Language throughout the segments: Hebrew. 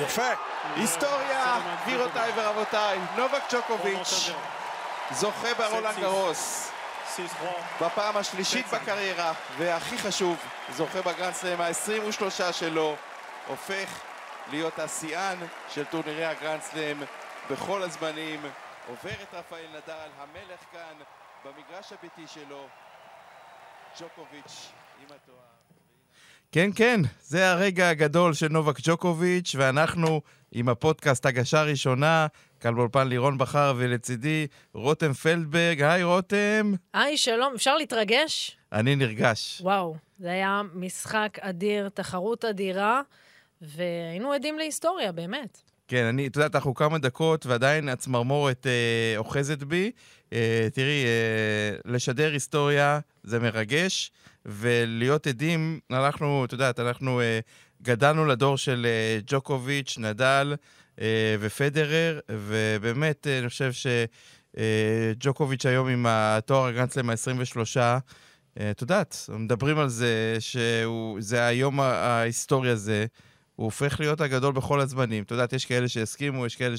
יפה. היסטוריה, גבירותיי ורבותיי, נובק ג'וקוביץ' זוכה ברולנד גרוס בפעם השלישית בקריירה, והכי חשוב, זוכה בגרנדסלאם ה-23 שלו, הופך להיות השיאן של טורנירי הגרנדסלאם בכל הזמנים, עובר את רפאל נדל, המלך כאן במגרש הביתי שלו, ג'וקוביץ' עם התואר. כן, כן, זה הרגע הגדול של נובק ג'וקוביץ', ואנחנו עם הפודקאסט הגשה ראשונה, כאן באולפן לירון בכר, ולצידי רותם פלדברג. היי, רותם. היי, שלום. אפשר להתרגש? אני נרגש. וואו, זה היה משחק אדיר, תחרות אדירה, והיינו עדים להיסטוריה, באמת. כן, אני, את יודעת, אנחנו כמה דקות ועדיין הצמרמורת אה, אוחזת בי. אה, תראי, אה, לשדר היסטוריה זה מרגש, ולהיות עדים, אנחנו, את יודעת, אנחנו אה, גדלנו לדור של אה, ג'וקוביץ', נדל אה, ופדרר, ובאמת, אה, אני חושב שג'וקוביץ' אה, היום עם התואר הגרנדסלם ה-23, אה, את יודעת, מדברים על זה שזה היום ההיסטורי הזה. הוא הופך להיות הגדול בכל הזמנים. את יודעת, יש כאלה שיסכימו, יש כאלה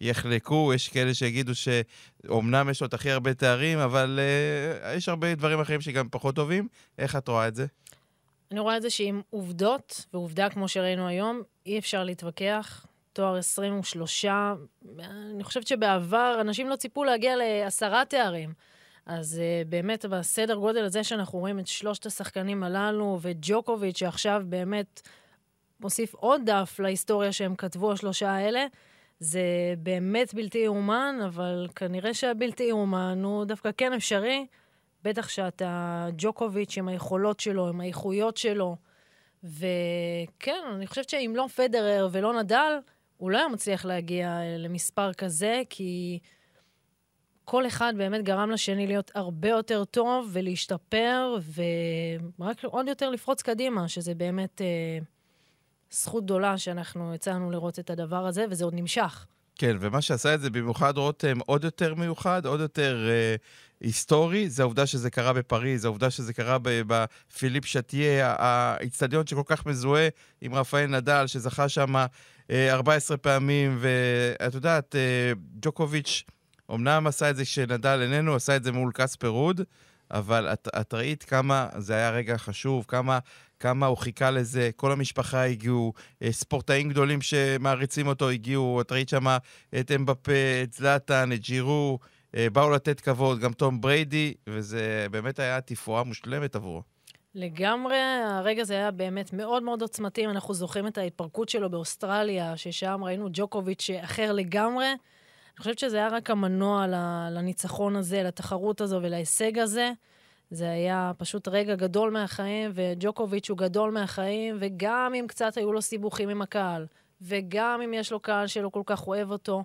שיחלקו, יש כאלה שיגידו שאומנם יש לו את הכי הרבה תארים, אבל uh, יש הרבה דברים אחרים שגם פחות טובים. איך את רואה את זה? אני רואה את זה שעם עובדות, ועובדה כמו שראינו היום, אי אפשר להתווכח. תואר 23, אני חושבת שבעבר אנשים לא ציפו להגיע לעשרה תארים. אז uh, באמת, בסדר גודל הזה שאנחנו רואים את שלושת השחקנים הללו, וג'וקוביץ', שעכשיו באמת מוסיף עוד דף להיסטוריה שהם כתבו, השלושה האלה. זה באמת בלתי יאומן, אבל כנראה שהבלתי יאומן הוא דווקא כן אפשרי. בטח שאתה ג'וקוביץ' עם היכולות שלו, עם האיכויות שלו. וכן, אני חושבת שאם לא פדרר ולא נדל, הוא לא היה מצליח להגיע למספר כזה, כי כל אחד באמת גרם לשני להיות הרבה יותר טוב ולהשתפר, ורק עוד יותר לפרוץ קדימה, שזה באמת... אה, זכות גדולה שאנחנו יצאנו לראות את הדבר הזה, וזה עוד נמשך. כן, ומה שעשה את זה במיוחד, רותם, עוד יותר מיוחד, עוד יותר אה, היסטורי, זה העובדה שזה קרה בפריז, העובדה שזה קרה בפיליפ שטיה, האיצטדיון שכל כך מזוהה עם רפאל נדל, שזכה שם אה, 14 פעמים, ואת יודעת, אה, ג'וקוביץ' אמנם עשה את זה כשנדל איננו, עשה את זה מול קספר רוד, אבל את, את ראית כמה זה היה רגע חשוב, כמה כמה הוא חיכה לזה, כל המשפחה הגיעו, אה, ספורטאים גדולים שמעריצים אותו הגיעו, את ראית שם את אמבפה, את זלאטן, את ג'ירו, אה, באו לתת כבוד, גם תום בריידי, וזה באמת היה תפאורה מושלמת עבורו. לגמרי, הרגע הזה היה באמת מאוד מאוד עוצמתי. אנחנו זוכרים את ההתפרקות שלו באוסטרליה, ששם ראינו ג'וקוביץ' אחר לגמרי. אני חושבת שזה היה רק המנוע לניצחון הזה, לתחרות הזו ולהישג הזה. זה היה פשוט רגע גדול מהחיים, וג'וקוביץ' הוא גדול מהחיים, וגם אם קצת היו לו סיבוכים עם הקהל, וגם אם יש לו קהל שלא כל כך אוהב אותו,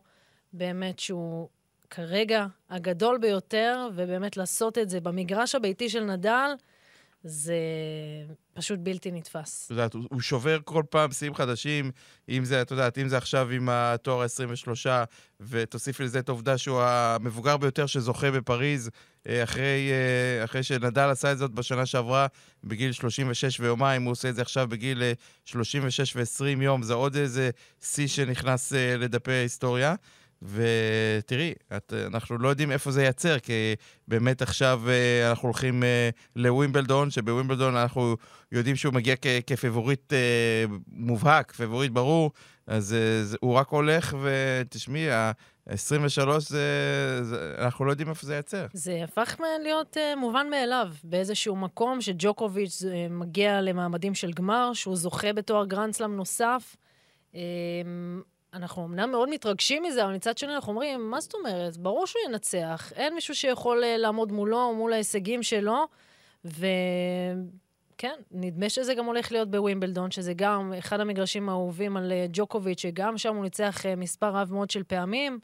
באמת שהוא כרגע הגדול ביותר, ובאמת לעשות את זה במגרש הביתי של נדל, זה פשוט בלתי נתפס. את יודעת, הוא שובר כל פעם שיאים חדשים, אם זה, את יודעת, אם זה עכשיו עם התואר ה-23, ותוסיף לזה את העובדה שהוא המבוגר ביותר שזוכה בפריז, אה, אחרי, אה, אחרי שנדל עשה את זאת בשנה שעברה בגיל 36 ויומיים, הוא עושה את זה עכשיו בגיל 36 אה, ו-20 יום, זה עוד איזה שיא שנכנס לדפי ההיסטוריה. ותראי, את, אנחנו לא יודעים איפה זה ייצר, כי באמת עכשיו uh, אנחנו הולכים uh, לווימבלדון, שבווימבלדון אנחנו יודעים שהוא מגיע כ- כפבוריט uh, מובהק, פבוריט ברור, אז זה, הוא רק הולך, ותשמעי, ה-23 זה, זה, אנחנו לא יודעים איפה זה ייצר. זה הפך להיות uh, מובן מאליו, באיזשהו מקום שג'וקוביץ' מגיע למעמדים של גמר, שהוא זוכה בתואר גרנדסלאם נוסף. Uh, אנחנו אמנם מאוד מתרגשים מזה, אבל מצד שני אנחנו אומרים, מה זאת אומרת? ברור שהוא ינצח. אין מישהו שיכול אה, לעמוד מולו או מול ההישגים שלו, וכן, נדמה שזה גם הולך להיות בווימבלדון, שזה גם אחד המגרשים האהובים על אה, ג'וקוביץ', שגם שם הוא ניצח אה, מספר רב מאוד של פעמים.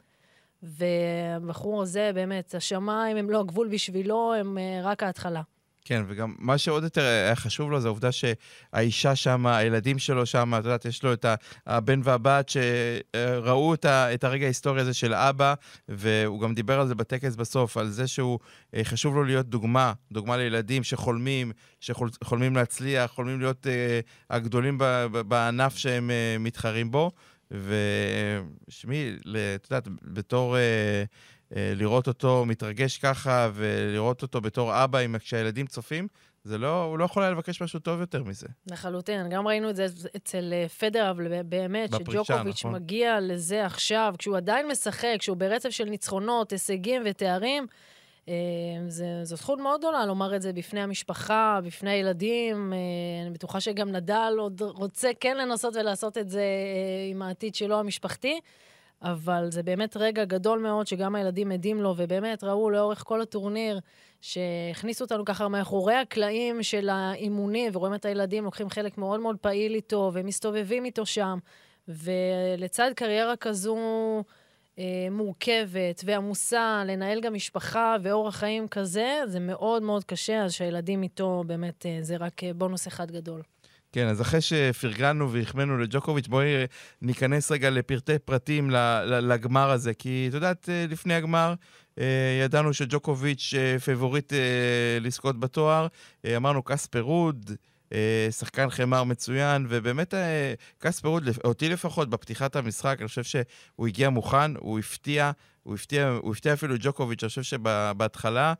והבחור הזה, באמת, השמיים הם לא הגבול בשבילו, הם רק ההתחלה. כן, וגם מה שעוד יותר היה חשוב לו זה העובדה שהאישה שם, הילדים שלו שם, את יודעת, יש לו את הבן והבת שראו את הרגע ההיסטורי הזה של אבא, והוא גם דיבר על זה בטקס בסוף, על זה שהוא, אה, חשוב לו להיות דוגמה, דוגמה לילדים שחולמים, שחולמים להצליח, חולמים להיות uh, הגדולים בענף שהם מתחרים בו. ושמי, את יודעת, בתור... אה, אה, לראות אותו מתרגש ככה ולראות אותו בתור אבא, כשהילדים צופים, זה לא, הוא לא יכול היה לבקש משהו טוב יותר מזה. לחלוטין, גם ראינו את זה אצל אה, פדרב, באמת, בפרישה, שג'וקוביץ' נכון. מגיע לזה עכשיו, כשהוא עדיין משחק, כשהוא ברצף של ניצחונות, הישגים ותארים, אה, זה, זו זכות מאוד גדולה לומר את זה בפני המשפחה, בפני הילדים. אה, אני בטוחה שגם נדל עוד רוצה כן לנסות ולעשות את זה עם העתיד שלו, המשפחתי. אבל זה באמת רגע גדול מאוד שגם הילדים עדים לו, ובאמת ראו לאורך כל הטורניר שהכניסו אותנו ככה מאחורי הקלעים של האימונים, ורואים את הילדים לוקחים חלק מאוד מאוד פעיל איתו, ומסתובבים איתו שם. ולצד קריירה כזו אה, מורכבת ועמוסה, לנהל גם משפחה ואורח חיים כזה, זה מאוד מאוד קשה, אז שהילדים איתו, באמת, אה, זה רק בונוס אחד גדול. כן, אז אחרי שפרגנו והחמאנו לג'וקוביץ', בואי ניכנס רגע לפרטי פרטים לגמר הזה, כי את יודעת, אה, לפני הגמר אה, ידענו שג'וקוביץ' אה, פבוריט לזכות בתואר, אמרנו קספר רוד, שחקן חמר מצוין, ובאמת קספר רוד, אותי לפחות, בפתיחת המשחק, אני חושב שהוא הגיע מוכן, הוא הפתיע, הוא הפתיע, הוא הפתיע אפילו ג'וקוביץ', אני חושב שבהתחלה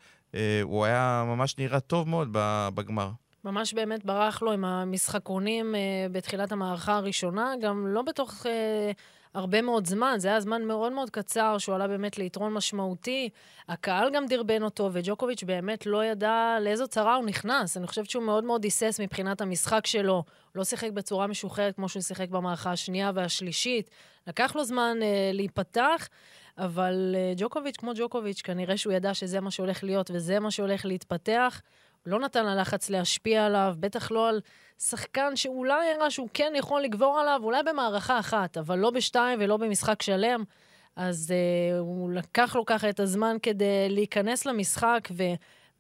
הוא היה ממש נראה טוב מאוד בגמר. ממש באמת ברח לו עם המשחקונים אה, בתחילת המערכה הראשונה, גם לא בתוך אה, הרבה מאוד זמן, זה היה זמן מאוד מאוד קצר שהוא עלה באמת ליתרון משמעותי. הקהל גם דרבן אותו, וג'וקוביץ' באמת לא ידע לאיזו צרה הוא נכנס. אני חושבת שהוא מאוד מאוד היסס מבחינת המשחק שלו. לא שיחק בצורה משוחררת כמו שהוא שיחק במערכה השנייה והשלישית. לקח לו זמן אה, להיפתח. אבל אה, ג'וקוביץ', כמו ג'וקוביץ', כנראה שהוא ידע שזה מה שהולך להיות וזה מה שהולך להתפתח. לא נתן ללחץ להשפיע עליו, בטח לא על שחקן שאולי הראה שהוא כן יכול לגבור עליו, אולי במערכה אחת, אבל לא בשתיים ולא במשחק שלם. אז uh, הוא לקח לו ככה את הזמן כדי להיכנס למשחק,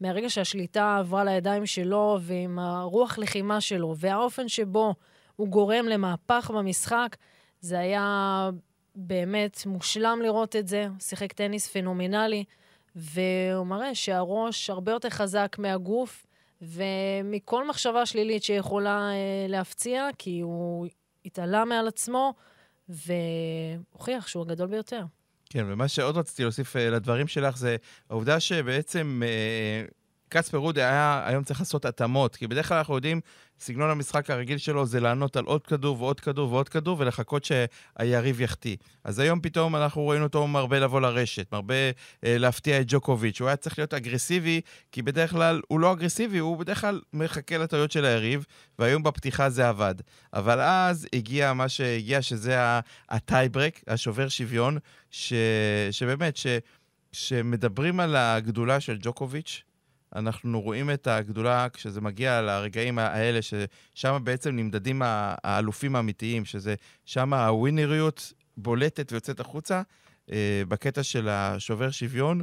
ומהרגע שהשליטה עברה לידיים שלו, ועם הרוח לחימה שלו, והאופן שבו הוא גורם למהפך במשחק, זה היה באמת מושלם לראות את זה. הוא שיחק טניס פנומנלי. והוא מראה שהראש הרבה יותר חזק מהגוף ומכל מחשבה שלילית שיכולה אה, להפציע, כי הוא התעלה מעל עצמו והוכיח שהוא הגדול ביותר. כן, ומה שעוד רציתי להוסיף אה, לדברים שלך זה העובדה שבעצם אה, קספר רוד היה היום צריך לעשות התאמות, כי בדרך כלל אנחנו יודעים, סגנון המשחק הרגיל שלו זה לענות על עוד כדור ועוד כדור ועוד כדור ולחכות שהיריב יחטיא. אז היום פתאום אנחנו ראינו אותו מרבה לבוא לרשת, מרבה אה, להפתיע את ג'וקוביץ'. הוא היה צריך להיות אגרסיבי, כי בדרך כלל הוא לא אגרסיבי, הוא בדרך כלל מחכה לטעויות של היריב, והיום בפתיחה זה עבד. אבל אז הגיע מה שהגיע, שזה הטייברק, השובר שוויון, ש, שבאמת, ש, שמדברים על הגדולה של ג'וקוביץ', אנחנו רואים את הגדולה כשזה מגיע לרגעים האלה, ששם בעצם נמדדים האלופים האמיתיים, שזה שם הווינריות בולטת ויוצאת החוצה. אה, בקטע של השובר שוויון,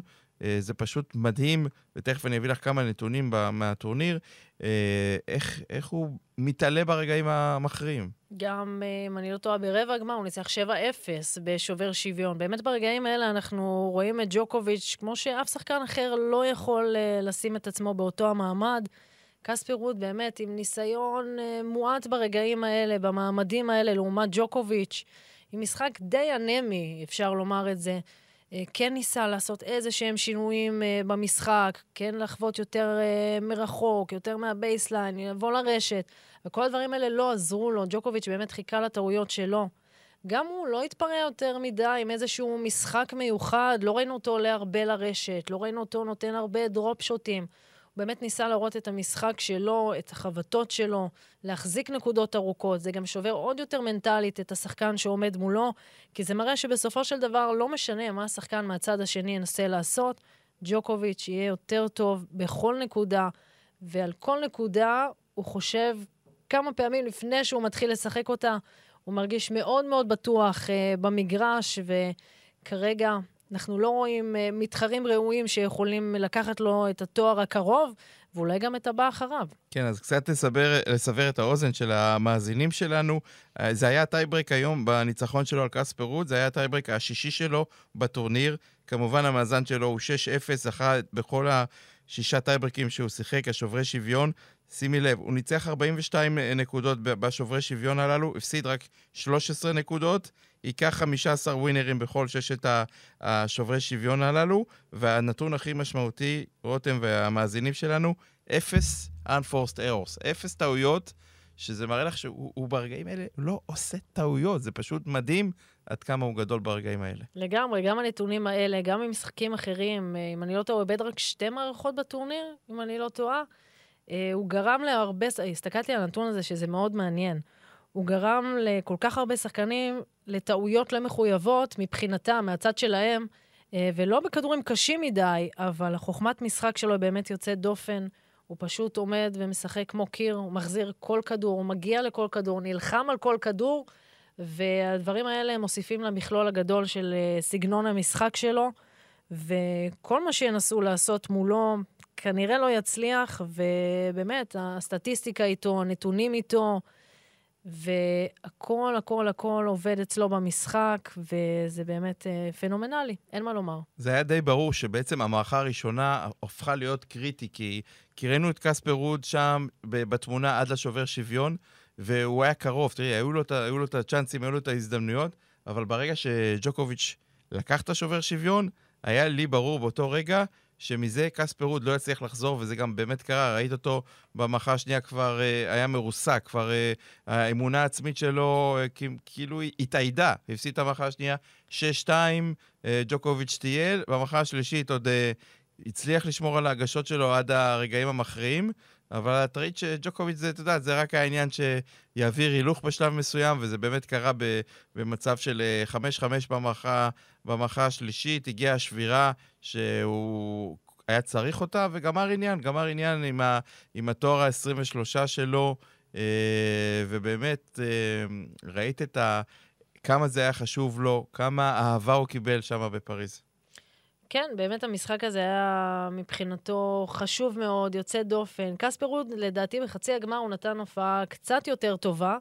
זה פשוט מדהים, ותכף אני אביא לך כמה נתונים מהטורניר, אה, איך, איך הוא מתעלה ברגעים המכריעים. גם, אה, אם אני לא טועה, ברבע הגמר הוא ניצח 7-0 בשובר שוויון. באמת ברגעים האלה אנחנו רואים את ג'וקוביץ', כמו שאף שחקן אחר לא יכול לשים את עצמו באותו המעמד. קספר רוד באמת עם ניסיון מועט ברגעים האלה, במעמדים האלה, לעומת ג'וקוביץ', עם משחק די אנמי, אפשר לומר את זה. אה, כן ניסה לעשות איזה שהם שינויים אה, במשחק, כן לחבוט יותר אה, מרחוק, יותר מה baseline, לבוא לרשת, וכל הדברים האלה לא עזרו לו. ג'וקוביץ' באמת חיכה לטעויות שלו. גם הוא לא התפרע יותר מדי עם איזשהו משחק מיוחד, לא ראינו אותו עולה הרבה לרשת, לא ראינו אותו נותן הרבה drop shot ים. באמת ניסה להראות את המשחק שלו, את החבטות שלו, להחזיק נקודות ארוכות. זה גם שובר עוד יותר מנטלית את השחקן שעומד מולו, כי זה מראה שבסופו של דבר לא משנה מה השחקן מהצד השני ינסה לעשות, ג'וקוביץ' יהיה יותר טוב בכל נקודה, ועל כל נקודה הוא חושב כמה פעמים לפני שהוא מתחיל לשחק אותה, הוא מרגיש מאוד מאוד בטוח uh, במגרש, וכרגע אנחנו לא רואים אה, מתחרים ראויים שיכולים לקחת לו את התואר הקרוב, ואולי גם את הבא אחריו. כן, אז קצת לסבר, לסבר את האוזן של המאזינים שלנו. אה, זה היה טייברק היום בניצחון שלו על קספר רוד, זה היה הטייברק השישי שלו בטורניר. כמובן, המאזן שלו הוא 6-0, זכה בכל השישה טייברקים שהוא שיחק, השוברי שוויון. שימי לב, הוא ניצח 42 נקודות בשוברי שוויון הללו, הפסיד רק 13 נקודות, ייקח 15 ווינרים בכל ששת השוברי שוויון הללו, והנתון הכי משמעותי, רותם והמאזינים שלנו, אפס unforced errors, אפס טעויות, שזה מראה לך שהוא ברגעים האלה לא עושה טעויות, זה פשוט מדהים עד כמה הוא גדול ברגעים האלה. לגמרי, גם הנתונים האלה, גם ממשחקים אחרים, אה, אם אני לא טועה, הוא איבד רק שתי מערכות בטורניר, אם אני לא טועה. אה, הוא גרם להרבה, הסתכלתי על הנתון הזה, שזה מאוד מעניין. הוא גרם לכל כך הרבה שחקנים לטעויות לא מחויבות מבחינתם, מהצד שלהם, אה, ולא בכדורים קשים מדי, אבל החוכמת משחק שלו באמת יוצאת דופן. הוא פשוט עומד ומשחק כמו קיר, הוא מחזיר כל כדור, הוא מגיע לכל כדור, נלחם על כל כדור, והדברים האלה מוסיפים למכלול הגדול של אה, סגנון המשחק שלו, וכל מה שינסו לעשות מולו כנראה לא יצליח, ובאמת, הסטטיסטיקה איתו, הנתונים איתו, והכל, הכל, הכל עובד אצלו במשחק, וזה באמת אה, פנומנלי, אין מה לומר. זה היה די ברור שבעצם המערכה הראשונה הפכה להיות קריטי, כי, כי ראינו את קספר רוד שם בתמונה עד לשובר שוויון, והוא היה קרוב, תראי, היו לו, היו לו את הצ'אנסים, היו לו את ההזדמנויות, אבל ברגע שג'וקוביץ' לקח את השובר שוויון, היה לי ברור באותו רגע שמזה קספר רוד לא יצליח לחזור, וזה גם באמת קרה, ראית אותו במחה השנייה כבר אה, היה מרוסק, כבר אה, האמונה העצמית שלו אה, כאילו התאיידה, הפסיד את המחה השנייה 6-2, אה, ג'וקוביץ' טייל, במחה השלישית עוד אה, הצליח לשמור על ההגשות שלו עד הרגעים המכריעים, אבל ראית שג'וקוביץ' זה, אתה יודע, זה רק העניין שיעביר הילוך בשלב מסוים, וזה באמת קרה במצב של 5-5 אה, במערכה, במערכה השלישית, הגיעה השבירה שהוא היה צריך אותה, וגמר עניין, גמר עניין עם, ה, עם התואר ה-23 שלו, אה, ובאמת אה, ראית את ה... כמה זה היה חשוב לו, כמה אהבה הוא קיבל שם בפריז. כן, באמת המשחק הזה היה מבחינתו חשוב מאוד, יוצא דופן. קספר רוד, לדעתי, בחצי הגמר הוא נתן הופעה קצת יותר טובה.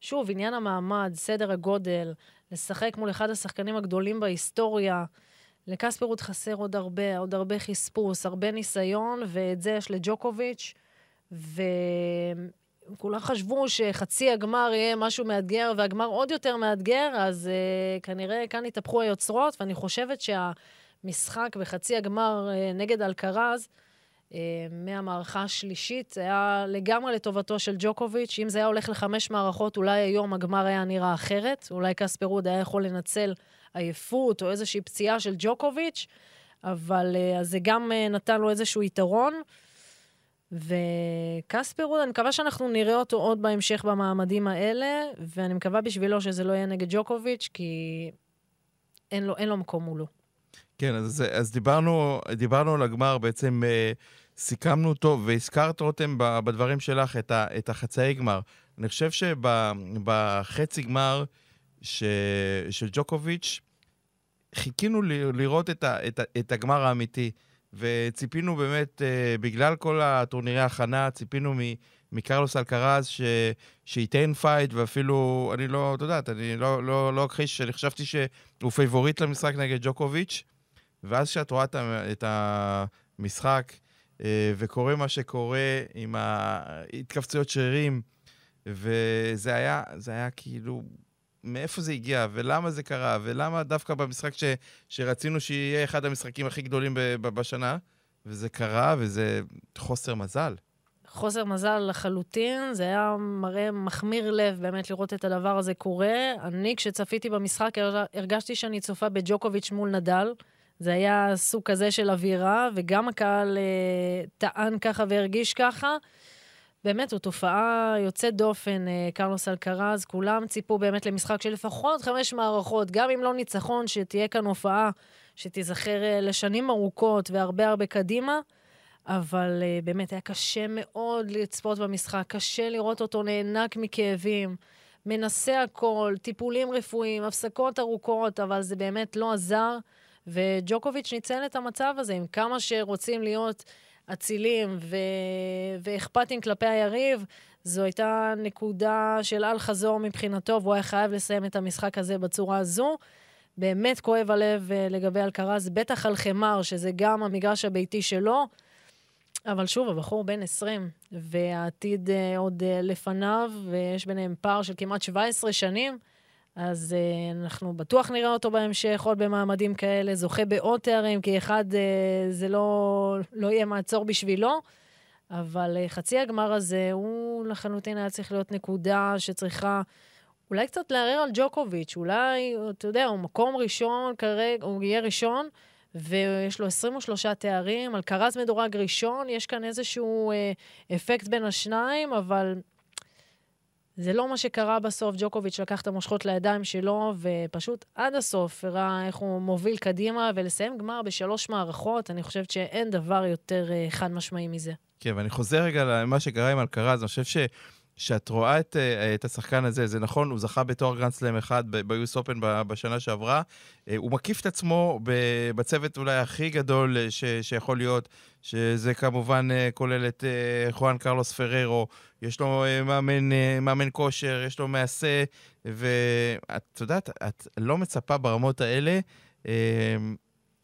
שוב, עניין המעמד, סדר הגודל, לשחק מול אחד השחקנים הגדולים בהיסטוריה. לקספר רוד חסר עוד הרבה, עוד הרבה חספוס, הרבה ניסיון, ואת זה יש לג'וקוביץ', וכולם חשבו שחצי הגמר יהיה משהו מאתגר, והגמר עוד יותר מאתגר, אז uh, כנראה כאן התהפכו היוצרות, ואני חושבת שה... משחק בחצי הגמר אה, נגד אלקרז, אה, מהמערכה השלישית, זה היה לגמרי לטובתו של ג'וקוביץ'. אם זה היה הולך לחמש מערכות, אולי היום הגמר היה נראה אחרת. אולי קספר רוד היה יכול לנצל עייפות או איזושהי פציעה של ג'וקוביץ', אבל אה, זה גם נתן לו איזשהו יתרון. וקספר רוד, אני מקווה שאנחנו נראה אותו עוד בהמשך במעמדים האלה, ואני מקווה בשבילו שזה לא יהיה נגד ג'וקוביץ', כי אין לו, אין לו מקום מולו. כן, אז, אז דיברנו, דיברנו על הגמר, בעצם אה, סיכמנו אותו, והזכרת, רותם, בדברים שלך את, ה, את החצאי גמר. אני חושב שבחצי גמר ש, של ג'וקוביץ', חיכינו ל, לראות את, ה, את, ה, את הגמר האמיתי, וציפינו באמת, אה, בגלל כל הטורנירי ההכנה, ציפינו מ... מקרלוס אלקרז, ש... שייתן פייט, ואפילו, אני לא, את יודעת, אני לא, לא, לא אכחיש, אני חשבתי שהוא פייבוריט למשחק נגד ג'וקוביץ', ואז כשאת רואה את המשחק אה, וקורה מה שקורה עם ההתכווצויות שרירים, וזה היה, זה היה כאילו, מאיפה זה הגיע, ולמה זה קרה, ולמה דווקא במשחק ש, שרצינו שיהיה אחד המשחקים הכי גדולים בשנה, וזה קרה, וזה חוסר מזל. חוסר מזל לחלוטין, זה היה מראה מחמיר לב באמת לראות את הדבר הזה קורה. אני, כשצפיתי במשחק, הרגשתי שאני צופה בג'וקוביץ' מול נדל. זה היה סוג כזה של אווירה, וגם הקהל אה, טען ככה והרגיש ככה. באמת, זו תופעה יוצאת דופן, אה, קרלוס אלקרז. כולם ציפו באמת למשחק של לפחות חמש מערכות, גם אם לא ניצחון, שתהיה כאן הופעה שתיזכר אה, לשנים ארוכות והרבה הרבה קדימה. אבל אה, באמת היה קשה מאוד לצפות במשחק, קשה לראות אותו נאנק מכאבים, מנסה הכל, טיפולים רפואיים, הפסקות ארוכות, אבל זה באמת לא עזר. וג'וקוביץ' ניצל את המצב הזה, עם כמה שרוצים להיות אצילים ו... ואכפתיים כלפי היריב, זו הייתה נקודה של אל חזור מבחינתו, והוא היה חייב לסיים את המשחק הזה בצורה הזו. באמת כואב הלב אה, לגבי אלקרז, בטח על חמר, שזה גם המגרש הביתי שלו. אבל שוב, הבחור בן 20, והעתיד uh, עוד uh, לפניו, ויש ביניהם פער של כמעט 17 שנים, אז uh, אנחנו בטוח נראה אותו בהמשך, עוד במעמדים כאלה, זוכה בעוד תארים, כי אחד uh, זה לא, לא יהיה מעצור בשבילו, אבל uh, חצי הגמר הזה, הוא לחלוטין היה צריך להיות נקודה שצריכה... אולי קצת לערער על ג'וקוביץ', אולי, אתה יודע, הוא מקום ראשון כרגע, הוא יהיה ראשון, ויש לו 23 תארים, על קרז מדורג ראשון, יש כאן איזשהו אה, אפקט בין השניים, אבל זה לא מה שקרה בסוף. ג'וקוביץ' לקח את המושכות לידיים שלו, ופשוט עד הסוף הראה איך הוא מוביל קדימה, ולסיים גמר בשלוש מערכות, אני חושבת שאין דבר יותר אה, חד משמעי מזה. כן, ואני חוזר רגע למה שקרה עם אלקרז, אני חושב ש... שאת רואה את, אה, את השחקן הזה, זה נכון, הוא זכה בתואר גרנד סלאם אחד ב-US Open בשנה שעברה. אה, הוא מקיף את עצמו בצוות אולי הכי גדול ש, שיכול להיות, שזה כמובן כולל את חואן קרלוס פררו, יש לו מאמן, מאמן כושר, יש לו מעשה, ואת יודעת, את לא מצפה ברמות האלה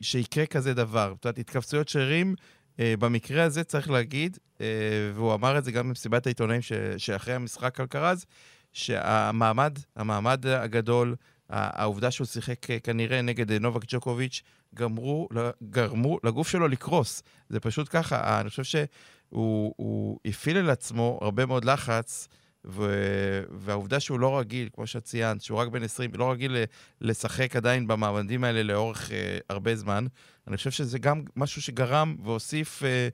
שיקרה כזה דבר. את יודעת, התכווצויות שרירים, במקרה הזה צריך להגיד, אה, והוא אמר את זה גם במסיבת העיתונאים שאחרי המשחק על קרז, שהמעמד, המעמד הגדול, העובדה שהוא שיחק אה, כנראה נגד אה, נובק ג'וקוביץ', גמרו, גרמו לגוף שלו לקרוס. זה פשוט ככה, אני חושב שהוא הפעיל על עצמו הרבה מאוד לחץ. ו... והעובדה שהוא לא רגיל, כמו שאת ציינת, שהוא רק בן 20, לא רגיל לשחק עדיין במעמדים האלה לאורך אה, הרבה זמן, אני חושב שזה גם משהו שגרם והוסיף אה,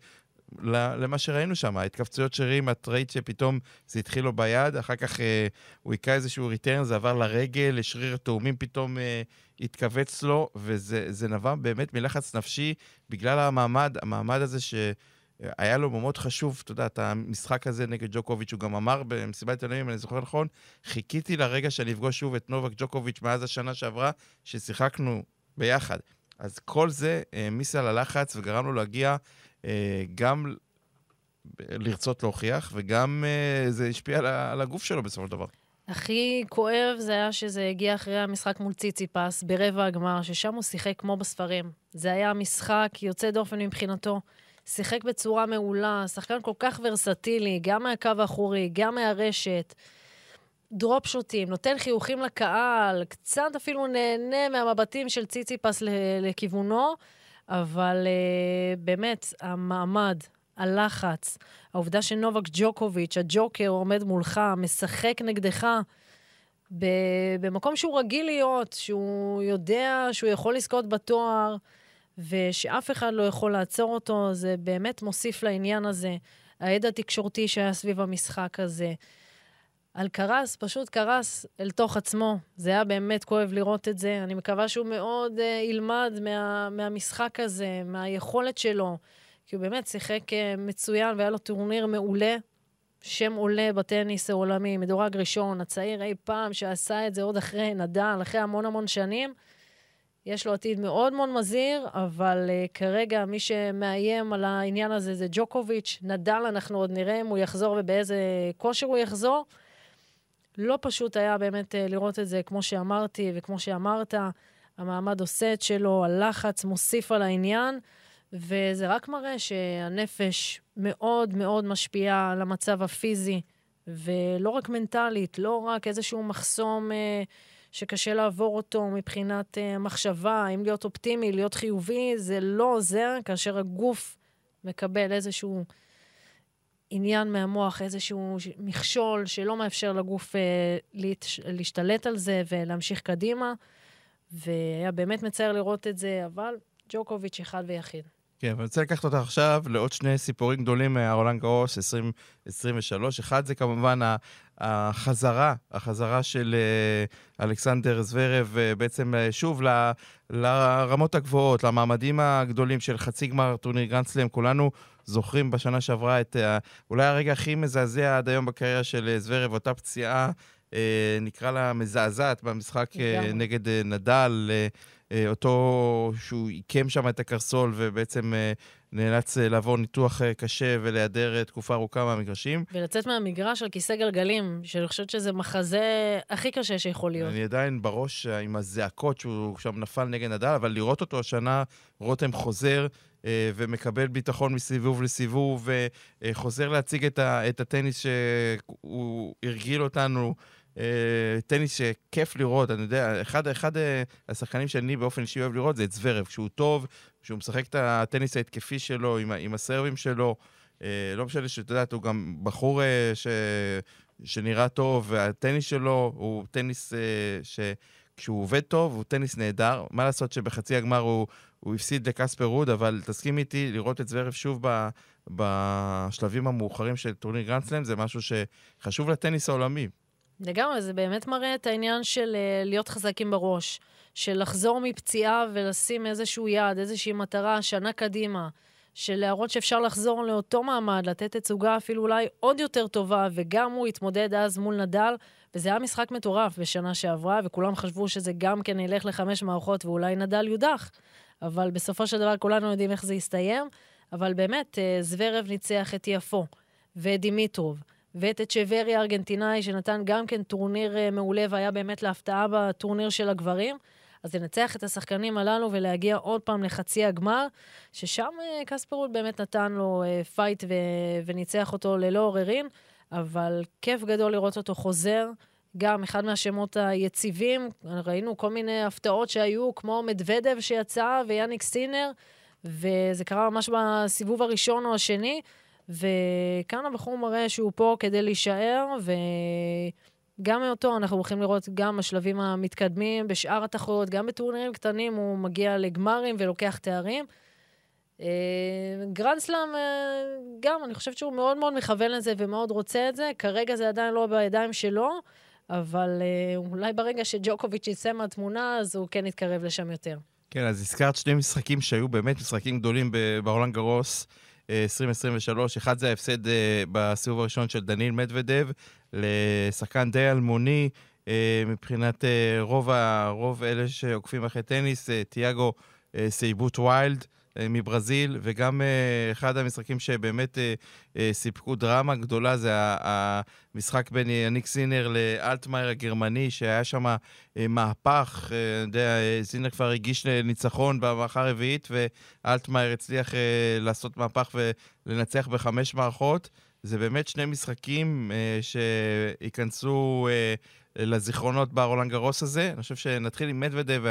למה שראינו שם, ההתכווצויות שרירים, ראית שפתאום זה התחיל לו ביד, אחר כך אה, הוא היכה איזשהו ריטרן, זה עבר לרגל, לשריר התאומים פתאום אה, התכווץ לו, וזה נבע באמת מלחץ נפשי בגלל המעמד, המעמד הזה שהיה לו מאוד חשוב, אתה יודע, את המשחק הזה נגד ג'וקוביץ', הוא גם אמר במסיבת עיתונאים, אני זוכר נכון, חיכיתי לרגע שאני אפגוש שוב את נובק ג'וקוביץ' מאז השנה שעברה, ששיחקנו ביחד. אז כל זה העמיס על הלחץ וגרם לו להגיע אה, גם לרצות להוכיח, וגם אה, זה השפיע על הגוף שלו בסופו של דבר. הכי כואב זה היה שזה הגיע אחרי המשחק מול ציציפס ברבע הגמר, ששם הוא שיחק כמו בספרים. זה היה משחק יוצא דופן מבחינתו. שיחק בצורה מעולה, שחקן כל כך ורסטילי, גם מהקו האחורי, גם מהרשת. דרופ שוטים, נותן חיוכים לקהל, קצת אפילו נהנה מהמבטים של ציציפס לכיוונו. אבל uh, באמת, המעמד, הלחץ, העובדה שנובק ג'וקוביץ', הג'וקר עומד מולך, משחק נגדך, במקום שהוא רגיל להיות, שהוא יודע שהוא יכול לזכות בתואר, ושאף אחד לא יכול לעצור אותו, זה באמת מוסיף לעניין הזה. העד התקשורתי שהיה סביב המשחק הזה. על קרס, פשוט קרס אל תוך עצמו. זה היה באמת כואב לראות את זה. אני מקווה שהוא מאוד uh, ילמד מה, מהמשחק הזה, מהיכולת שלו, כי הוא באמת שיחק uh, מצוין והיה לו טורניר מעולה. שם עולה בטניס העולמי, מדורג ראשון, הצעיר אי פעם שעשה את זה עוד אחרי נדל, אחרי המון המון שנים. יש לו עתיד מאוד מאוד מזהיר, אבל uh, כרגע מי שמאיים על העניין הזה זה ג'וקוביץ'. נדל, אנחנו עוד נראה אם הוא יחזור ובאיזה כושר הוא יחזור. לא פשוט היה באמת אה, לראות את זה, כמו שאמרתי וכמו שאמרת, המעמד עושה את שלו, הלחץ מוסיף על העניין, וזה רק מראה שהנפש מאוד מאוד משפיעה על המצב הפיזי, ולא רק מנטלית, לא רק איזשהו מחסום אה, שקשה לעבור אותו מבחינת אה, מחשבה, אם להיות אופטימי, להיות חיובי, זה לא עוזר כאשר הגוף מקבל איזשהו... עניין מהמוח, איזשהו מכשול שלא מאפשר לגוף אה, להשתלט על זה ולהמשיך קדימה. והיה באמת מצער לראות את זה, אבל ג'וקוביץ' אחד ויחיד. כן, ואני רוצה לקחת אותך עכשיו לעוד שני סיפורים גדולים מהרולנד גרוס 2023. אחד זה כמובן החזרה, החזרה של אה, אלכסנדר זוורב אה, בעצם שוב ל, לרמות הגבוהות, למעמדים הגדולים של חצי גמר טורניר גרנדסלם. כולנו זוכרים בשנה שעברה את אה, אולי הרגע הכי מזעזע עד היום בקריירה של אה, זוורב, אותה פציעה, אה, נקרא לה מזעזעת, במשחק נגד נדל. אותו, שהוא עיקם שם את הקרסול ובעצם נאלץ אה, לעבור ניתוח אה, קשה ולהיעדר אה, תקופה ארוכה מהמגרשים. ולצאת מהמגרש על כיסא גלגלים, שאני חושבת שזה מחזה הכי קשה שיכול להיות. אני עדיין בראש עם הזעקות שהוא שם נפל נגד נדל, אבל לראות אותו השנה, רותם חוזר ומקבל ביטחון מסיבוב לסיבוב, וחוזר להציג את, ה, את הטניס שהוא הרגיל אותנו. אה, טניס שכיף לראות, אני יודע, אחד, אחד אה, השחקנים שאני באופן אישי אוהב לראות זה את זוורב, כשהוא טוב, כשהוא משחק את הטניס ההתקפי שלו עם, עם הסרבים שלו. אה, לא משנה שאת יודעת, הוא גם בחור ש, שנראה טוב, והטניס שלו הוא טניס שכשהוא עובד טוב, הוא טניס נהדר. מה לעשות שבחצי הגמר הוא, הוא הפסיד לקספר רוד, אבל תסכים איתי, לראות את זוורב שוב ב, בשלבים המאוחרים של טורניר גרנדסלאם, זה משהו שחשוב לטניס העולמי. לגמרי, זה באמת מראה את העניין של אה, להיות חזקים בראש, של לחזור מפציעה ולשים איזשהו יעד, איזושהי מטרה, שנה קדימה, של להראות שאפשר לחזור לאותו מעמד, לתת תצוגה אפילו אולי עוד יותר טובה, וגם הוא התמודד אז מול נדל, וזה היה משחק מטורף בשנה שעברה, וכולם חשבו שזה גם כן ילך לחמש מערכות ואולי נדל יודח, אבל בסופו של דבר כולנו יודעים איך זה יסתיים, אבל באמת, אה, זוורב ניצח את טיאפו ואת דימיטרוב. ואת אצ'ברי הארגנטינאי, שנתן גם כן טורניר אה, מעולה והיה באמת להפתעה בטורניר של הגברים. אז לנצח את השחקנים הללו ולהגיע עוד פעם לחצי הגמר, ששם אה, קספר רוד באמת נתן לו אה, פייט ו- וניצח אותו ללא עוררין, אבל כיף גדול לראות אותו חוזר. גם אחד מהשמות היציבים, ראינו כל מיני הפתעות שהיו, כמו מדוודב שיצא ויאניק סינר, וזה קרה ממש בסיבוב הראשון או השני. וכאן הבחור מראה שהוא פה כדי להישאר, וגם מאותו אנחנו הולכים לראות גם בשלבים המתקדמים, בשאר התחרות, גם בטורנירים קטנים הוא מגיע לגמרים ולוקח תארים. אה, גרנדסלאם, אה, גם, אני חושבת שהוא מאוד מאוד מכוון לזה ומאוד רוצה את זה. כרגע זה עדיין לא בידיים שלו, אבל אה, אולי ברגע שג'וקוביץ' יצא מהתמונה, אז הוא כן יתקרב לשם יותר. כן, אז הזכרת שני משחקים שהיו באמת משחקים גדולים בעולם גרוס. 2023. אחד זה ההפסד אה, בסיבוב הראשון של דניל מדוודב לשחקן די אלמוני אה, מבחינת אה, רוב, רוב אלה שעוקבים אחרי טניס, תיאגו סייבוט ויילד. אה, מברזיל, וגם אה, אחד המשחקים שבאמת אה, סיפקו דרמה גדולה זה המשחק בין יניק סינר לאלטמאייר הגרמני, שהיה שם מהפך, אני יודע, סינר כבר הגיש ניצחון במערכה הרביעית, ואלטמאייר הצליח לעשות מהפך ולנצח בחמש מערכות. זה באמת שני משחקים שייכנסו... לזיכרונות ברולנד גרוס הזה. אני חושב שנתחיל עם מדוודב,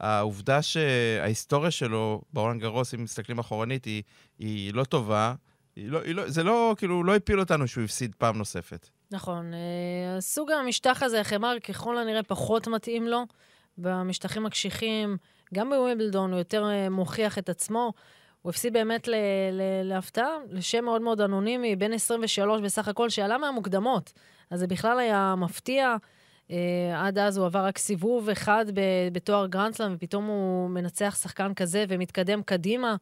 והעובדה שההיסטוריה שלו ברולנד גרוס, אם מסתכלים אחורנית, היא, היא לא טובה. היא לא, היא לא, זה לא, כאילו, לא הפיל אותנו שהוא הפסיד פעם נוספת. נכון. אה, סוג המשטח הזה, החמר, ככל הנראה פחות מתאים לו. במשטחים הקשיחים, גם בווימבלדון הוא יותר אה, מוכיח את עצמו. הוא הפסיד באמת להפתעה, לשם מאוד מאוד אנונימי, בן 23 בסך הכל, שעלה מהמוקדמות. אז זה בכלל היה מפתיע. Uh, עד אז הוא עבר רק סיבוב אחד בתואר גרנדסלאם, ופתאום הוא מנצח שחקן כזה ומתקדם קדימה.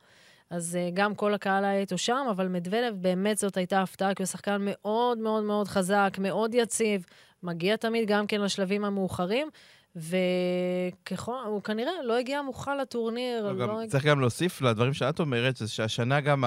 אז uh, גם כל הקהל היה איתו שם, אבל מדוולב באמת זאת הייתה הפתעה, כי הוא שחקן מאוד מאוד מאוד חזק, מאוד יציב, מגיע תמיד גם כן לשלבים המאוחרים. וככל, הוא כנראה לא הגיע מוכן לטורניר. לא, לא... צריך גם להוסיף לדברים שאת אומרת, זה שהשנה גם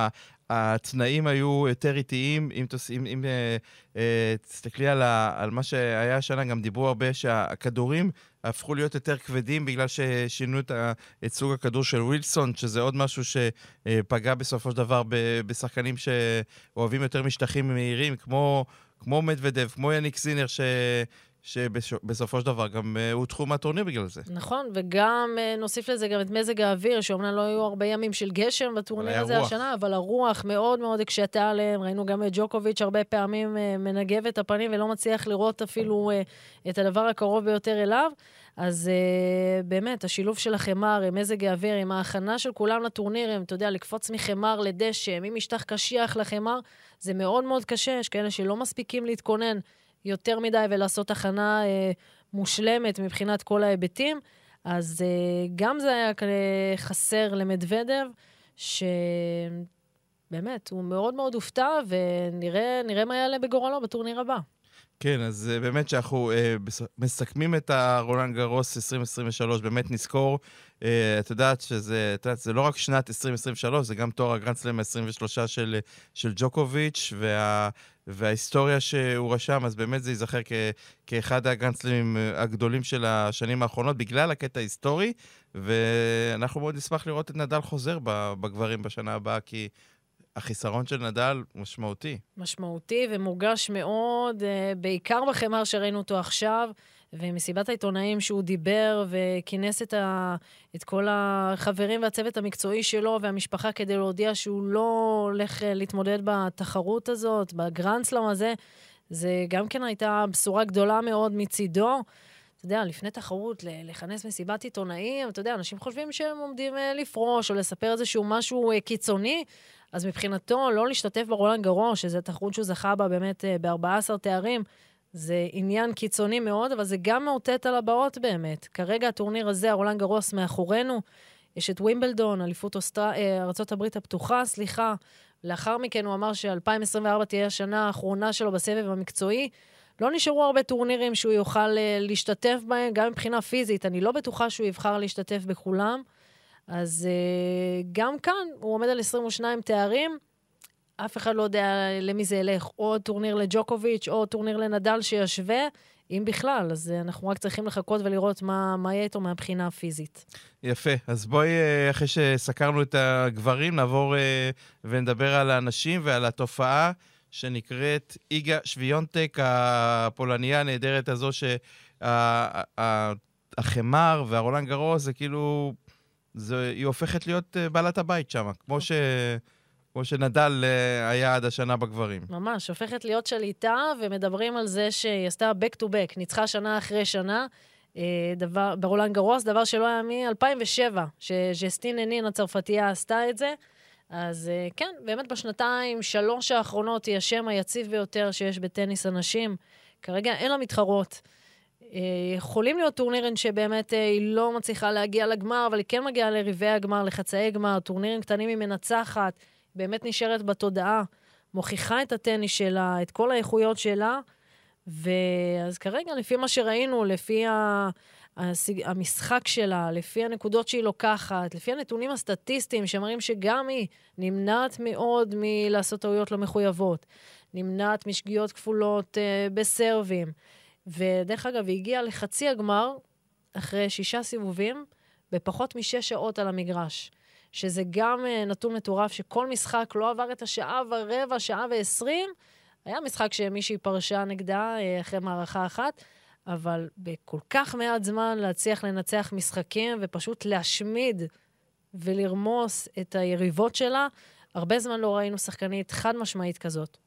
התנאים היו יותר איטיים. אם, אם, אם אה, אה, תסתכלי על, ה, על מה שהיה השנה, גם דיברו הרבה שהכדורים הפכו להיות יותר כבדים בגלל ששינו את, ה, את סוג הכדור של ווילסון, שזה עוד משהו שפגע בסופו של דבר ב, בשחקנים שאוהבים יותר משטחים מהירים, כמו, כמו מדוודב, כמו יניק סינר, ש... שבסופו של דבר גם uh, הודחו מהטורניר בגלל זה. נכון, וגם uh, נוסיף לזה גם את מזג האוויר, שאומנם לא היו הרבה ימים של גשם בטורניר הזה רוח. השנה, אבל הרוח מאוד מאוד הקשתה עליהם. ראינו גם את ג'וקוביץ' הרבה פעמים uh, מנגב את הפנים ולא מצליח לראות אפילו את הדבר הקרוב ביותר אליו. אז uh, באמת, השילוב של החמר עם מזג האוויר, עם ההכנה של כולם לטורנירים, אתה יודע, לקפוץ מחמר לדשא, ממשטח קשיח לחמר, זה מאוד מאוד קשה. יש כאלה שלא מספיקים להתכונן. יותר מדי ולעשות הכנה אה, מושלמת מבחינת כל ההיבטים. אז אה, גם זה היה חסר למדוודב, שבאמת, הוא מאוד מאוד הופתע, ונראה מה יעלה בגורלו בטורניר הבא. כן, אז uh, באמת שאנחנו uh, מסכמים את הרולנד גרוס 2023, באמת נזכור, uh, את יודעת שזה, את יודעת, זה לא רק שנת 2023, זה גם תואר הגרנדסלם ה-23 של, של ג'וקוביץ', וה, וההיסטוריה שהוא רשם, אז באמת זה ייזכר כ, כאחד הגרנדסלמים הגדולים של השנים האחרונות, בגלל הקטע ההיסטורי, ואנחנו מאוד נשמח לראות את נדל חוזר בגברים בשנה הבאה, כי החיסרון של נדל משמעותי. משמעותי ומורגש מאוד, אה, בעיקר בחמר שראינו אותו עכשיו, ומסיבת העיתונאים שהוא דיבר וכינס את, ה, את כל החברים והצוות המקצועי שלו והמשפחה כדי להודיע שהוא לא הולך אה, להתמודד בתחרות הזאת, בגרנדסלאם הזה, זה גם כן הייתה בשורה גדולה מאוד מצידו. אתה יודע, לפני תחרות, לכנס מסיבת עיתונאים, אתה יודע, אנשים חושבים שהם עומדים אה, לפרוש או לספר איזשהו משהו קקיצוני, אז מבחינתו, לא להשתתף ברולנד גרו, שזו תחרות שהוא זכה בה באמת אה, ב-14 תארים, זה עניין קיצוני מאוד, אבל זה גם מאותת על הבאות באמת. כרגע הטורניר הזה, הרולנד גרוס מאחורינו, יש את ווימבלדון, אליפות אוסטר... אה, ארה"ב הפתוחה, סליחה. לאחר מכן הוא אמר ש-2024 תהיה השנה האחרונה שלו בסבב המקצועי. לא נשארו הרבה טורנירים שהוא יוכל אה, להשתתף בהם, גם מבחינה פיזית. אני לא בטוחה שהוא יבחר להשתתף בכולם. אז אה, גם כאן הוא עומד על 22 תארים. אף אחד לא יודע למי זה ילך, עוד טורניר לג'וקוביץ', עוד טורניר לנדל שישווה, אם בכלל. אז אה, אנחנו רק צריכים לחכות ולראות מה, מה יהיה איתו מהבחינה הפיזית. יפה. אז בואי, uh, אחרי שסקרנו את הגברים, נעבור ונדבר על הנשים ועל התופעה שנקראת איגה שוויונטק, הפולניה הנהדרת הזו, שהחמר והרולנד גרוס זה כאילו... זה, היא הופכת להיות uh, בעלת הבית שם, כמו, ש, כמו שנדל uh, היה עד השנה בגברים. ממש, הופכת להיות שליטה, ומדברים על זה שהיא עשתה back to back, ניצחה שנה אחרי שנה. uh, דבר, ברולנד גרוס, דבר שלא היה מ-2007, שז'סטין הנין הצרפתייה עשתה את זה. אז כן, באמת בשנתיים, שלוש האחרונות היא השם היציב ביותר שיש בטניס הנשים. כרגע אין לה מתחרות. יכולים להיות טורנירים שבאמת אה, היא לא מצליחה להגיע לגמר, אבל היא כן מגיעה לריבי הגמר, לחצאי גמר, טורנירים קטנים היא מנצחת, באמת נשארת בתודעה, מוכיחה את הטניס שלה, את כל האיכויות שלה. ואז כרגע, לפי מה שראינו, לפי ה... המשחק שלה, לפי הנקודות שהיא לוקחת, לפי הנתונים הסטטיסטיים שמראים שגם היא נמנעת מאוד מלעשות טעויות לא מחויבות, נמנעת משגיאות כפולות אה, בסרבים. ודרך אגב, היא הגיעה לחצי הגמר אחרי שישה סיבובים, בפחות משש שעות על המגרש. שזה גם uh, נתון מטורף, שכל משחק לא עבר את השעה ורבע, שעה ועשרים. היה משחק שמישהי פרשה נגדה uh, אחרי מערכה אחת, אבל בכל כך מעט זמן להצליח לנצח משחקים ופשוט להשמיד ולרמוס את היריבות שלה, הרבה זמן לא ראינו שחקנית חד משמעית כזאת.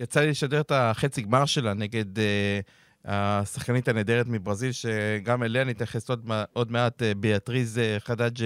יצא לי לשדר את החצי גמר שלה נגד... Uh... השחקנית הנהדרת מברזיל, שגם אליה נתייחס עוד, עוד מעט, אה, ביאטריז אה, חדאג'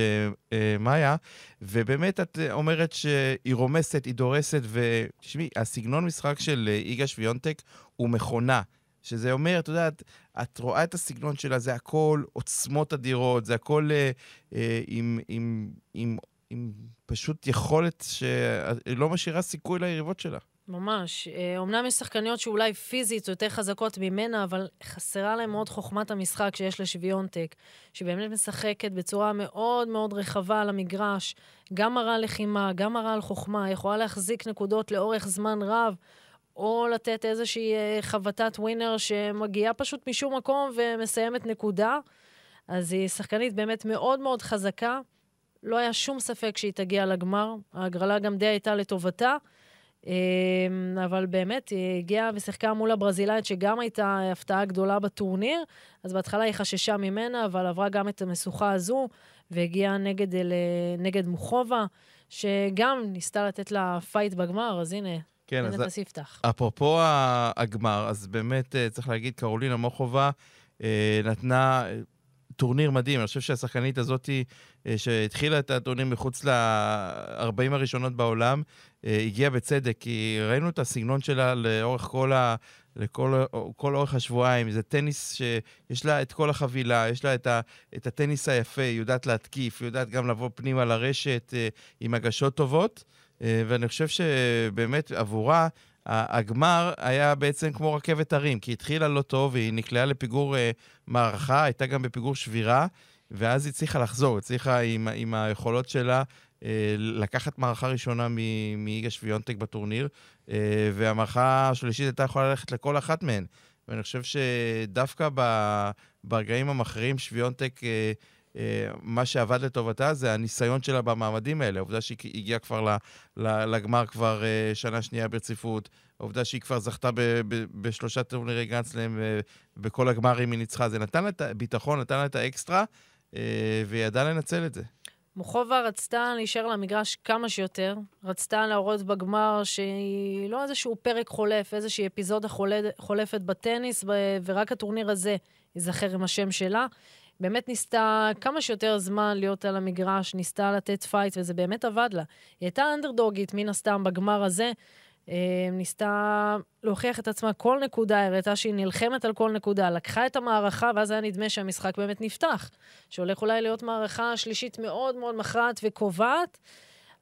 אה, מאיה, ובאמת את אומרת שהיא רומסת, היא דורסת, ותשמעי, הסגנון משחק של איגה שוויונטק הוא מכונה. שזה אומר, את יודעת, את רואה את הסגנון שלה, זה הכל עוצמות אדירות, זה הכל אה, עם, עם, עם, עם פשוט יכולת שלא משאירה סיכוי ליריבות שלה. ממש. אומנם יש שחקניות שאולי פיזית יותר חזקות ממנה, אבל חסרה להן מאוד חוכמת המשחק שיש לשוויונטק, שבאמת משחקת בצורה מאוד מאוד רחבה על המגרש, גם מראה לחימה, גם מראה על חוכמה, יכולה להחזיק נקודות לאורך זמן רב, או לתת איזושהי אה, חבטת ווינר שמגיעה פשוט משום מקום ומסיימת נקודה. אז היא שחקנית באמת מאוד מאוד חזקה. לא היה שום ספק שהיא תגיע לגמר, ההגרלה גם די הייתה לטובתה. אמ, אבל באמת, היא הגיעה ושיחקה מול הברזילאית, שגם הייתה הפתעה גדולה בטורניר. אז בהתחלה היא חששה ממנה, אבל עברה גם את המשוכה הזו, והגיעה נגד, נגד מוחובה, שגם ניסתה לתת לה פייט בגמר, אז הנה, כן, הנה את הספתח. אפרופו הגמר, אז באמת אה, צריך להגיד, קרולינה מוחובה אה, נתנה טורניר מדהים. אני חושב שהשחקנית הזאת, אה, שהתחילה את הטורניר מחוץ ל-40 הראשונות בעולם, אה, הגיעה בצדק, כי ראינו את הסגנון שלה לאורך כל ה... לכל כל אורך השבועיים. זה טניס שיש לה את כל החבילה, יש לה את, ה, את הטניס היפה, היא יודעת להתקיף, היא יודעת גם לבוא פנימה לרשת אה, עם הגשות טובות. ואני חושב שבאמת עבורה הגמר היה בעצם כמו רכבת הרים, כי היא התחילה לא טוב, היא נקלעה לפיגור אה, מערכה, הייתה גם בפיגור שבירה, ואז היא הצליחה לחזור, הצליחה עם, עם היכולות שלה אה, לקחת מערכה ראשונה מיגה שוויונטק בטורניר, אה, והמערכה השלישית הייתה יכולה ללכת לכל אחת מהן. ואני חושב שדווקא ברגעים המכריעים שוויונטק... אה, אה, מה שעבד לטובתה זה הניסיון שלה במעמדים האלה. העובדה שהיא הגיעה כבר לגמר כבר אה, שנה שנייה ברציפות, העובדה שהיא כבר זכתה בשלושה טורנירי גרנדסלם ובכל הגמרים היא ניצחה, זה נתן לה את הביטחון, נתן לה את האקסטרה, אה, והיא ידעה לנצל את זה. מוחובה רצתה להישאר למגרש כמה שיותר, רצתה להראות בגמר שהיא לא איזשהו פרק חולף, איזושהי אפיזודה חולפת בטניס, ורק הטורניר הזה ייזכר עם השם שלה. באמת ניסתה כמה שיותר זמן להיות על המגרש, ניסתה לתת פייט, וזה באמת עבד לה. היא הייתה אנדרדוגית, מן הסתם, בגמר הזה. אה, ניסתה להוכיח את עצמה כל נקודה, הראתה שהיא נלחמת על כל נקודה, לקחה את המערכה, ואז היה נדמה שהמשחק באמת נפתח. שהולך אולי להיות מערכה שלישית מאוד מאוד מכרעת וקובעת.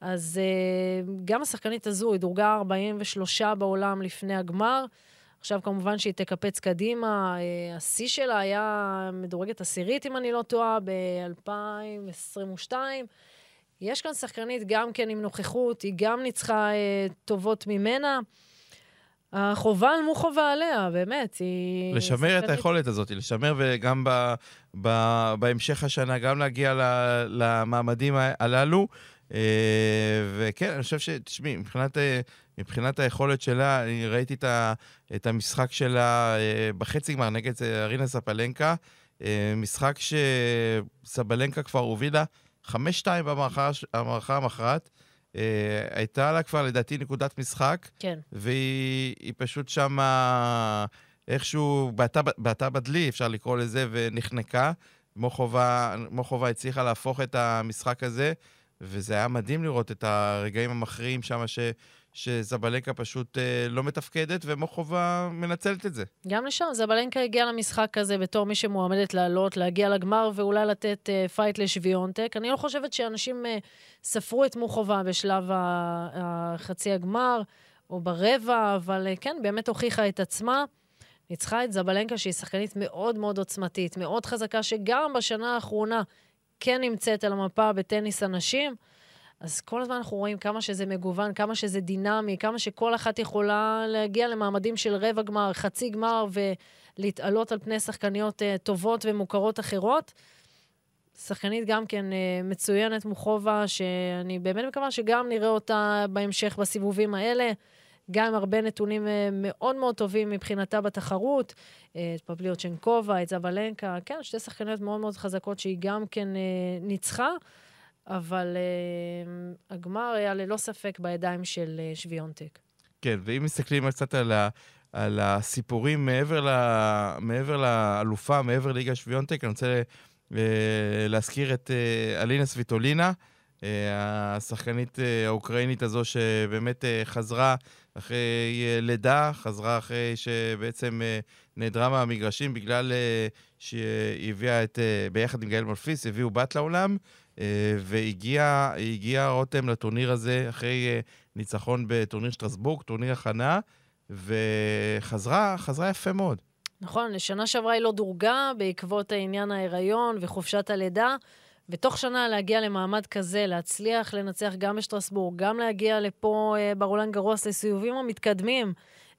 אז אה, גם השחקנית הזו, היא דורגה 43 בעולם לפני הגמר. עכשיו כמובן שהיא תקפץ קדימה, אה, השיא שלה היה מדורגת עשירית, אם אני לא טועה, ב-2022. יש כאן שחקנית גם כן עם נוכחות, היא גם ניצחה אה, טובות ממנה. החובה על מוחובה עליה, באמת, היא... לשמר שחקנית... את היכולת הזאת, לשמר וגם ב, ב, בהמשך השנה, גם להגיע ל, למעמדים הללו. אה, וכן, אני חושב ש... תשמעי, מבחינת אה, מבחינת היכולת שלה, אני ראיתי את, ה, את המשחק שלה אה, בחצי גמר נגד אה, ארינה ספלנקה, אה, משחק שסבלנקה כבר הובילה 5-2 במערכה המכרעת. הייתה לה כבר לדעתי נקודת משחק, כן. והיא פשוט שמה איכשהו בעטה, בעטה בדלי, אפשר לקרוא לזה, ונחנקה. מוחובה, מוחובה הצליחה להפוך את המשחק הזה, וזה היה מדהים לראות את הרגעים המכריעים שם, ש... שזבלנקה פשוט אה, לא מתפקדת, ומוחובה מנצלת את זה. גם לשם, זבלנקה הגיעה למשחק הזה בתור מי שמועמדת לעלות, להגיע לגמר ואולי לתת אה, פייט לשוויונטק. אני לא חושבת שאנשים אה, ספרו את מוחובה בשלב החצי הגמר או ברבע, אבל אה, כן, באמת הוכיחה את עצמה. ניצחה את זבלנקה, שהיא שחקנית מאוד מאוד עוצמתית, מאוד חזקה, שגם בשנה האחרונה כן נמצאת על המפה בטניס הנשים. אז כל הזמן אנחנו רואים כמה שזה מגוון, כמה שזה דינמי, כמה שכל אחת יכולה להגיע למעמדים של רבע גמר, חצי גמר, ולהתעלות על פני שחקניות uh, טובות ומוכרות אחרות. שחקנית גם כן uh, מצוינת, מוחובה, שאני באמת מקווה שגם נראה אותה בהמשך בסיבובים האלה. גם עם הרבה נתונים uh, מאוד מאוד טובים מבחינתה בתחרות. את פבליוצ'נקובה, את זבלנקה, כן, שתי שחקניות מאוד מאוד חזקות שהיא גם כן uh, ניצחה. אבל uh, הגמר היה ללא ספק בידיים של uh, שוויונטק. כן, ואם מסתכלים קצת על, ה, על הסיפורים מעבר, ל, מעבר לאלופה, מעבר ליגה שוויונטק, אני רוצה uh, להזכיר את uh, אלינה סוויטולינה, uh, השחקנית uh, האוקראינית הזו שבאמת uh, חזרה אחרי uh, לידה, חזרה אחרי שבעצם uh, נעדרה מהמגרשים בגלל uh, שהיא הביאה את, uh, ביחד עם גאל מונפיס, הביאו בת לעולם. אה, והגיע רותם לטורניר הזה אחרי אה, ניצחון בטורניר שטרסבורג, טורניר הכנה, וחזרה, חזרה יפה מאוד. נכון, לשנה שעברה היא לא דורגה בעקבות העניין ההיריון וחופשת הלידה. ותוך שנה להגיע למעמד כזה, להצליח לנצח גם בשטרסבורג, גם להגיע לפה אה, ברולנד גרוס לסיבובים המתקדמים,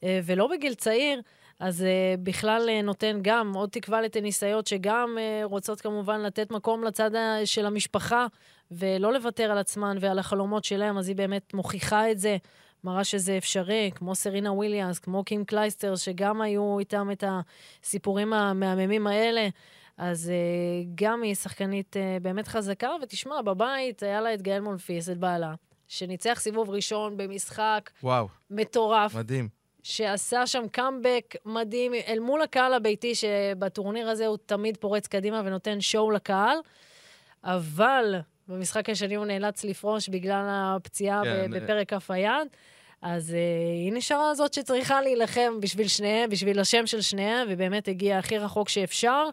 ולא בגיל צעיר, אז uh, בכלל uh, נותן גם עוד תקווה לטניסאיות שגם uh, רוצות כמובן לתת מקום לצד של המשפחה ולא לוותר על עצמן ועל החלומות שלהם, אז היא באמת מוכיחה את זה, מראה שזה אפשרי, כמו סרינה וויליאנס, כמו קים קלייסטרס, שגם היו איתם את הסיפורים המהממים האלה. אז uh, גם היא שחקנית uh, באמת חזקה, ותשמע, בבית היה לה את גאל מונפיס, את בעלה, שניצח סיבוב ראשון במשחק וואו, מטורף. מדהים. שעשה שם קאמבק מדהים אל מול הקהל הביתי, שבטורניר הזה הוא תמיד פורץ קדימה ונותן שואו לקהל, אבל במשחק השני הוא נאלץ לפרוש בגלל הפציעה כן. בפרק כף היד. אז uh, היא נשארה זאת שצריכה להילחם בשביל שניהם, בשביל השם של שניהם, ובאמת הגיעה הכי רחוק שאפשר.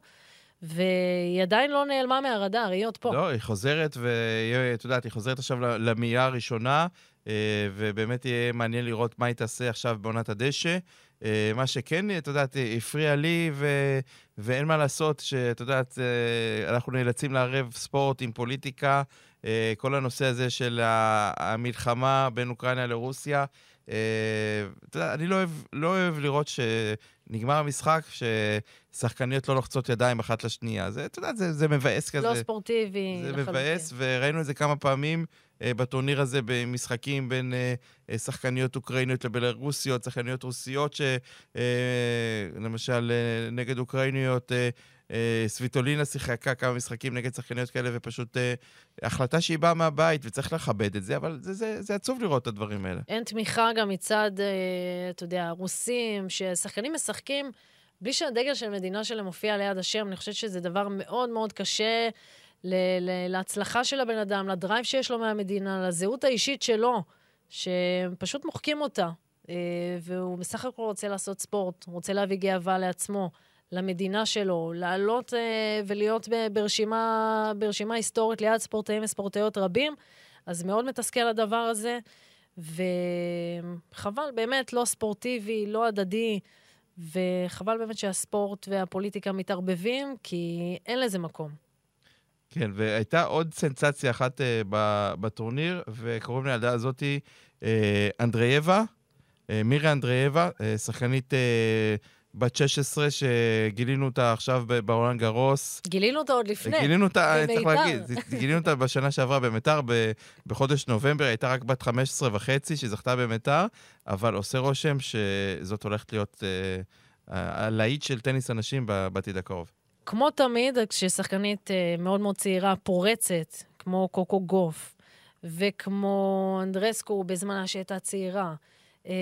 והיא עדיין לא נעלמה מהרדאר, היא עוד פה. לא, היא חוזרת, ואת יודעת, היא חוזרת עכשיו למייה הראשונה, אה, ובאמת יהיה מעניין לראות מה היא תעשה עכשיו בעונת הדשא. אה, מה שכן, את יודעת, הפריע לי, ו... ואין מה לעשות, שאת יודעת, אה, אנחנו נאלצים לערב ספורט עם פוליטיקה. כל הנושא הזה של המלחמה בין אוקראינה לרוסיה, אתה יודע, אני לא אוהב, לא אוהב לראות שנגמר המשחק, ששחקניות לא לוחצות ידיים אחת לשנייה. זה, אתה יודע, זה, זה מבאס כזה. לא ספורטיבי. זה לחלוטין. מבאס, וראינו את זה כמה פעמים. אה, בטורניר הזה במשחקים בין אה, אה, שחקניות אוקראיניות לבלרוסיות, שחקניות רוסיות, שלמשל נגד אוקראיניות, סוויטולינה שיחקה כמה משחקים נגד שחקניות כאלה, ופשוט החלטה שהיא באה מהבית, וצריך לכבד את זה, אבל זה, זה, זה עצוב לראות את הדברים האלה. אין תמיכה גם מצד, אתה יודע, הרוסים, ששחקנים משחקים בלי שהדגל של מדינה שלהם מופיע ליד השם, אני חושבת שזה דבר מאוד מאוד קשה. להצלחה של הבן אדם, לדרייב שיש לו מהמדינה, לזהות האישית שלו, שפשוט מוחקים אותה. אה, והוא בסך הכל רוצה לעשות ספורט, הוא רוצה להביא גאווה לעצמו, למדינה שלו, לעלות אה, ולהיות ברשימה, ברשימה היסטורית ליד ספורטאים וספורטאיות רבים, אז מאוד מתסכל הדבר הזה, וחבל, באמת, לא ספורטיבי, לא הדדי. וחבל באמת שהספורט והפוליטיקה מתערבבים, כי אין לזה מקום. כן, והייתה עוד סנסציה אחת uh, בטורניר, וקוראים לילדה הזאתי uh, אנדרייבה, uh, מירי אנדרייבה, uh, שחקנית uh, בת 16, שגילינו אותה עכשיו בעולם גרוס. גילינו אותה עוד לפני, גילינו אותה, צריך להגיד, גילינו אותה בשנה שעברה במיתר, בחודש נובמבר, הייתה רק בת 15 וחצי, שזכתה במיתר, אבל עושה רושם שזאת הולכת להיות uh, הלהיט של טניס הנשים בעתיד הקרוב. כמו תמיד, כששחקנית אה, מאוד מאוד צעירה פורצת, כמו קוקו גוף, וכמו אנדרסקו בזמנה שהייתה צעירה, אה,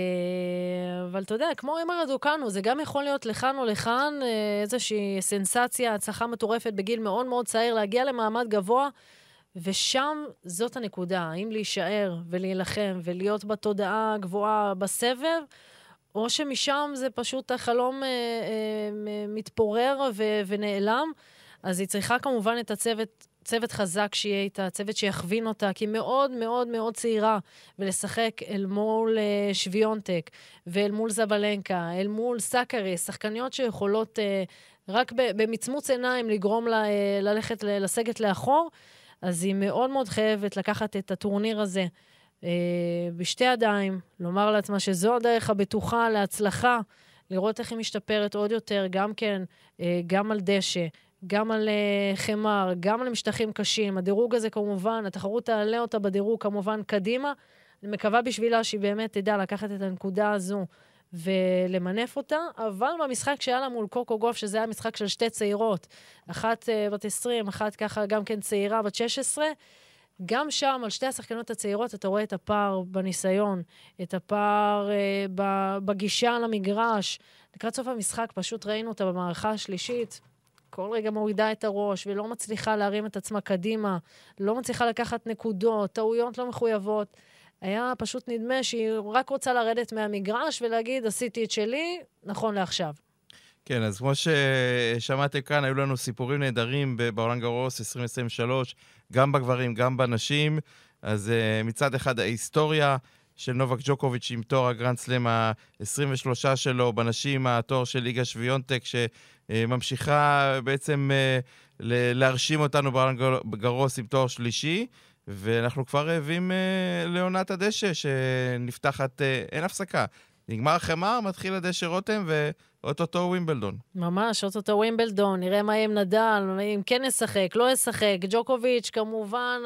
אבל אתה יודע, כמו אמר רדוקנו, זה גם יכול להיות לכאן או לכאן אה, איזושהי סנסציה, הצלחה מטורפת בגיל מאוד מאוד צעיר, להגיע למעמד גבוה, ושם זאת הנקודה, האם להישאר ולהילחם ולהיות בתודעה הגבוהה בסבב, או שמשם זה פשוט החלום אה, אה, מתפורר ו- ונעלם. אז היא צריכה כמובן את הצוות, צוות חזק שיהיה איתה, צוות שיכווין אותה, כי היא מאוד מאוד מאוד צעירה, ולשחק אל מול אה, שוויונטק, ואל מול זבלנקה, אל מול סאקרי, שחקניות שיכולות אה, רק במצמוץ עיניים לגרום לה אה, ללכת, לסגת לאחור, אז היא מאוד מאוד חייבת לקחת את הטורניר הזה. אה, בשתי ידיים, לומר לעצמה שזו הדרך הבטוחה להצלחה, לראות איך היא משתפרת עוד יותר, גם כן, אה, גם על דשא, גם על אה, חמר, גם על משטחים קשים. הדירוג הזה כמובן, התחרות תעלה אותה בדירוג כמובן קדימה. אני מקווה בשבילה שהיא באמת תדע לקחת את הנקודה הזו ולמנף אותה, אבל במשחק שהיה לה מול קוקו גוף, שזה היה משחק של שתי צעירות, אחת בת 20, אחת ככה גם כן צעירה, בת 16, גם שם, על שתי השחקנות הצעירות, אתה רואה את הפער בניסיון, את הפער אה, בגישה למגרש. לקראת סוף המשחק פשוט ראינו אותה במערכה השלישית. כל רגע מורידה את הראש ולא מצליחה להרים את עצמה קדימה, לא מצליחה לקחת נקודות, טעויות לא מחויבות. היה פשוט נדמה שהיא רק רוצה לרדת מהמגרש ולהגיד, עשיתי את שלי, נכון לעכשיו. כן, אז כמו ששמעתם כאן, היו לנו סיפורים נהדרים בעולם גרוס 2023, גם בגברים, גם בנשים. אז uh, מצד אחד ההיסטוריה של נובק ג'וקוביץ' עם תואר הגרנד סלאם ה-23 שלו, בנשים התואר של ליגה שוויונטק, שממשיכה בעצם uh, להרשים אותנו בעולם גרוס עם תואר שלישי. ואנחנו כבר רעבים uh, לעונת הדשא שנפתחת, uh, אין הפסקה. נגמר החמר, מתחיל הדשא רותם, ואו-טו-טו ווימבלדון. ממש, אוטוטו ווימבלדון, נראה מה יהיה עם נדל, אם כן ישחק, לא ישחק. ג'וקוביץ', כמובן,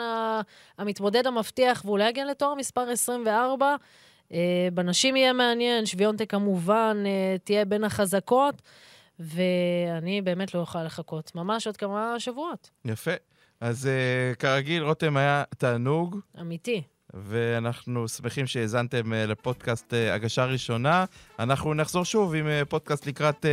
המתמודד המבטיח, ואולי יגיע לתואר מספר 24. אה, בנשים יהיה מעניין, שוויונטק כמובן אה, תהיה בין החזקות, ואני באמת לא אוכל לחכות. ממש עוד כמה שבועות. יפה. אז אה, כרגיל, רותם היה תענוג. אמיתי. ואנחנו שמחים שהאזנתם אה, לפודקאסט אה, הגשה ראשונה. אנחנו נחזור שוב עם אה, פודקאסט לקראת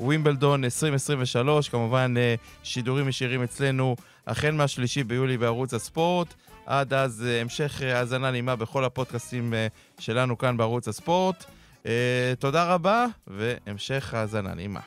ווימבלדון 2023, כמובן שידורים ישירים אצלנו החל מהשלישי ביולי בערוץ הספורט. עד אז המשך האזנה נעימה בכל הפודקאסטים שלנו כאן בערוץ הספורט. תודה רבה והמשך האזנה נעימה.